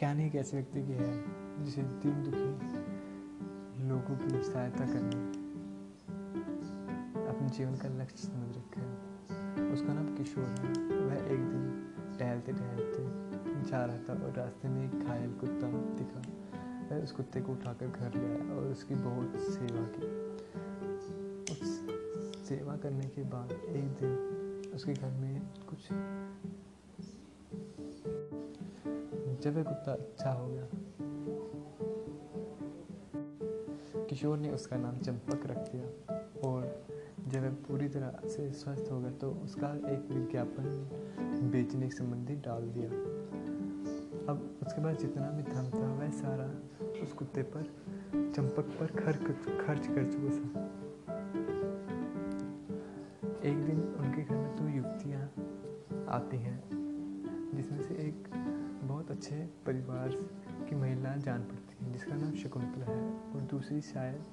कहानी एक ऐसे व्यक्ति की है जिसे तीन दुखी लोगों की सहायता करने, अपने जीवन का लक्ष्य समझ रखा है। उसका नाम किशोर है। वह एक दिन टहलते टहलते जा रहा था और रास्ते में एक घायल कुत्ता दिखा। वह उस कुत्ते को उठाकर घर ले आया और उसकी बहुत सेवा की। उस सेवा करने के बाद एक दिन उसके घर में कुछ जब वह कुत्ता अच्छा हो गया किशोर ने उसका नाम चंपक रख दिया और जब वह पूरी तरह से स्वस्थ हो गया तो उसका एक विज्ञापन बेचने संबंधी डाल दिया। अब उसके बाद जितना भी धन था, वह सारा उस कुत्ते पर, चंपक पर खर्च खर्च कर चुका था। एक दिन उनके घर में दो युवतियाँ आती हैं, जिसमें से एक अच्छे परिवार की महिला जान पड़ती है, जिसका नाम शकुंतला है और दूसरी शायद,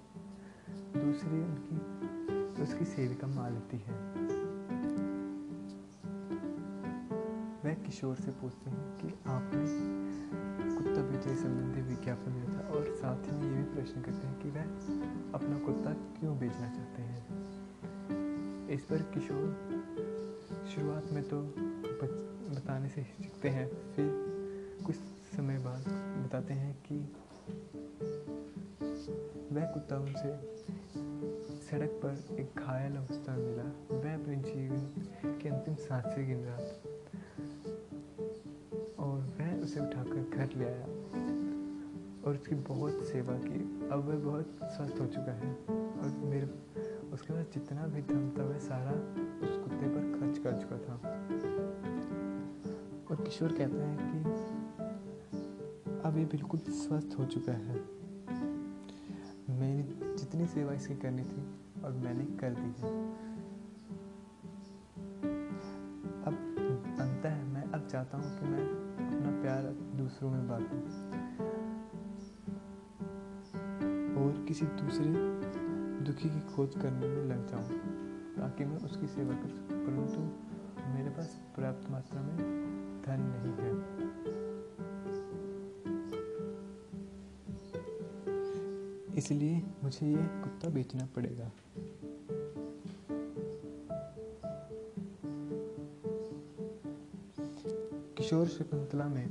दूसरी उनकी, उसकी सेविका मालती है। वह किशोर से पूछते हैं कि आपने कुत्ता बेचने संबंधी विज्ञापन दिया था और साथ ही ये भी प्रश्न करते हैं कि वह अपना कुत्ता क्यों बेचना चाहते हैं? इस पर किशोर शुरुआत में तो बताने से हिचकते हैं, फिर कुछ समय बाद बताते हैं कि वह कुत्ता उनसे सड़क पर एक घायल अवस्था मिला। वह अपने जीवन के अंतिम साँसें गिन रहा था और वह उसे उठाकर घर ले आया और उसकी बहुत सेवा की। अब वह बहुत स्वस्थ हो चुका है और मेरे, उसके बाद जितना भी धन था, वह सारा उस कुत्ते पर खर्च कर चुका था। और किशोर कहता है कि अब ये बिल्कुल स्वस्थ हो चुका है। मेरी जितनी सेवा इसकी करनी थी और मैंने कर दी है। अब अंतः मैं अब चाहता हूँ कि मैं अपना प्यार दूसरों में बांटूं और किसी दूसरे दुखी की खोज करने में लग जाऊँ, ताकि मैं उसकी सेवा कर सकूँ। परंतु मेरे पास पर्याप्त मात्रा में धन नहीं है। इसलिए मुझे ये कुत्ता बेचना पड़ेगा। किशोर शकुंतला में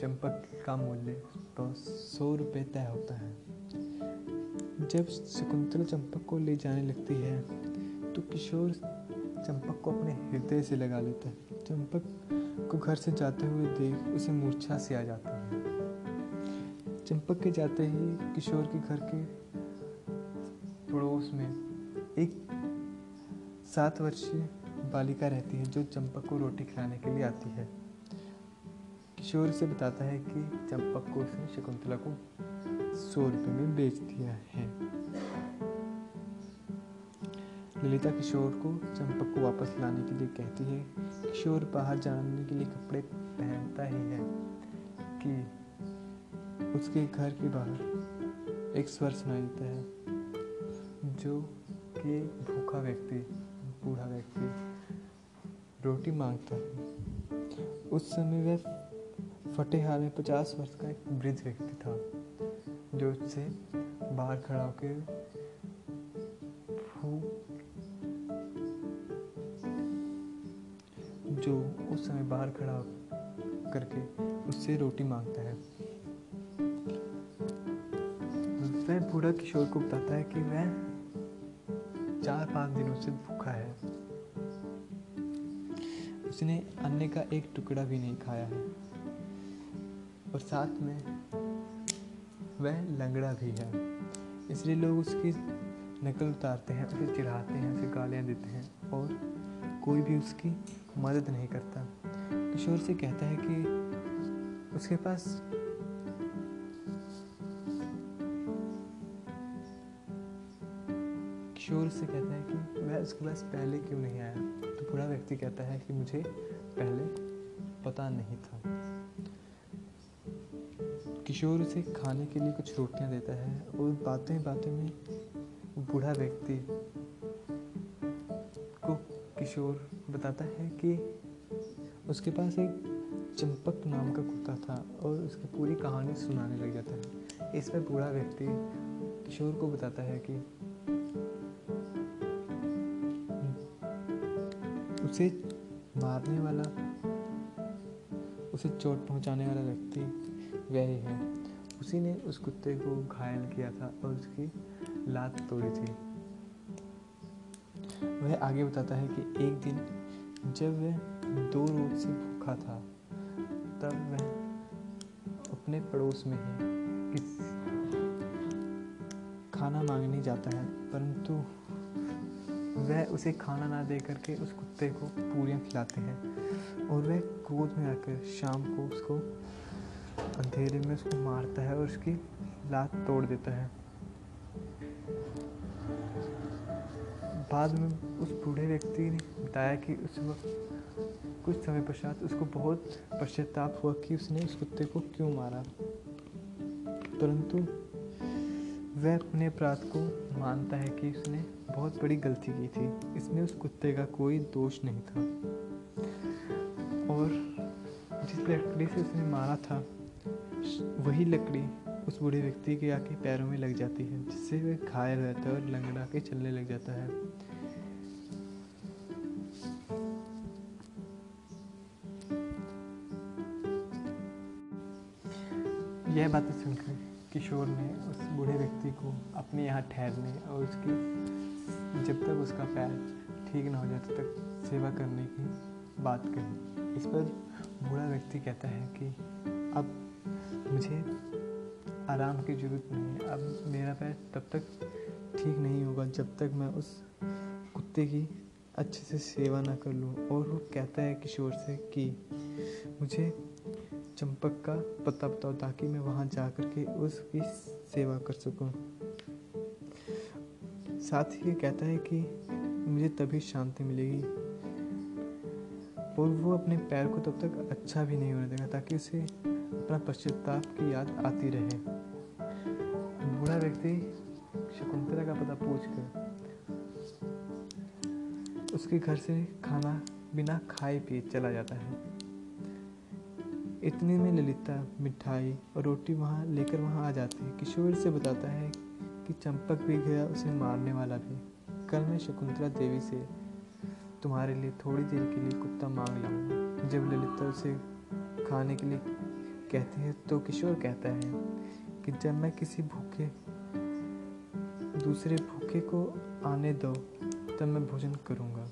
चंपक का मूल्य तो सौ रुपये तय होता है। जब शकुंतला चंपक को ले जाने लगती है तो किशोर चंपक को अपने हृदय से लगा लेता है। चंपक को घर से जाते हुए देख उसे मूर्छा से आ जाता है। चंपक के जाते ही किशोर के घर के पड़ोस में एक सात वर्षीय बालिका रहती है जो चंपक को रोटी खिलाने के लिए आती है। किशोर से बताता है कि चंपक को उसने शकुंतला को सौ रुपये में बेच दिया है। ललिता किशोर को चंपक को वापस लाने के लिए कहती है, किशोर बाहर जाने के लिए कपड़े पहनता ही है कि उसके घर के बाहर एक स्वर सुनाई देता है, जो कि भूखा व्यक्ति, बूढ़ा व्यक्ति रोटी माँगता है। उस समय वह फटे हाल में पचास वर्ष का एक वृद्ध व्यक्ति था, जो उससे बाहर खड़ा होकर जो उस समय बाहर खड़ा करके उससे रोटी माँगता है। बूढ़ा किशोर को बताता है कि वह चार पाँच दिनों से भूखा है। उसने अन्य का एक टुकड़ा भी नहीं खाया है। और साथ में वह लंगड़ा भी है। इसलिए लोग उसकी नकल उतारते हैं, उसे चिढ़ाते हैं, उसे गालियाँ देते हैं और कोई भी उसकी मदद नहीं करता। किशोर से कहता है कि उसके पास किशोर से कहता है कि वह उसके पास पहले क्यों नहीं आया? तो बूढ़ा व्यक्ति कहता है कि मुझे पहले पता नहीं था। किशोर उसे खाने के लिए कुछ रोटियाँ देता है और बातें बातें में बूढ़ा व्यक्ति को किशोर बताता है कि उसके पास एक चंपक नाम का कुत्ता था और उसकी पूरी कहानी सुनाने लग जाता है। इस पर बूढ़ा व्यक्ति किशोर को बताता है कि उसे मारने वाला, उसे चोट पहुँचाने वाला व्यक्ति वह ही उसी ने उस कुत्ते को घायल किया था और उसकी लात तोड़ी थी। वह आगे बताता है कि एक दिन जब वह दो रोज से भूखा था, तब वह अपने पड़ोस में ही किस खाना मांगने जाता है, परंतु वह उसे खाना ना दे करके उस कुत्ते को पूरियाँ खिलाते हैं और वह क्रोध में आकर शाम को उसको अंधेरे में उसको मारता है और उसकी लात तोड़ देता है। बाद में उस बूढ़े व्यक्ति ने बताया कि उस वक्त कुछ समय पश्चात उसको बहुत पश्चाताप हुआ कि उसने उस कुत्ते को क्यों मारा। परंतु वह अपने अपराध को मानता है कि उसने बहुत बड़ी गलती की थी। इसमें उस कुत्ते का कोई दोष नहीं था। और जिस लकड़ी से उसने मारा था, वही लकड़ी उस बूढ़े व्यक्ति के आके पैरों में लग जाती है, जिससे वह घायल रहता है और लंगड़ा के चलने लग जाता है। यह बातें सुनकर किशोर ने उस बूढ़े व्यक्ति को अपने यहाँ ठहरने और उसकी जब तक उसका पैर ठीक ना हो जाए, तब तक सेवा करने की बात करें। इस पर बूढ़ा व्यक्ति कहता है कि, अब मुझे आराम की ज़रूरत नहीं है। अब मेरा पैर तब तक ठीक नहीं होगा, जब तक मैं उस कुत्ते की अच्छे से सेवा ना कर लूँ। और वो कहता है किशोर से कि, मुझे चंपक का पता बताओ, ताकि मैं वहाँ जा कर के उसकी सेवा कर सकूँ। साथ ही ये कहता है कि मुझे तभी शांति मिलेगी और वो अपने पैर को तब तक अच्छा भी नहीं होने देगा, ताकि उसे अपना पश्चाताप की याद आती रहे। बूढ़ा व्यक्ति शकुंतला का पता पूछ कर उसके घर से खाना बिना खाए पिए चला जाता है। इतने में ललिता, मिठाई और रोटी वहाँ लेकर वहाँ आ जाती है। किशोर से बताता है कि चंपक भी गया उसे मारने वाला भी। कल मैं शकुंतला देवी से तुम्हारे लिए थोड़ी देर के लिए कुत्ता मांग लाऊँगा। जब ललिता उसे खाने के लिए कहती है तो किशोर कहता है कि जब मैं किसी भूखे, दूसरे भूखे को आने दो, तब मैं भोजन करूँगा।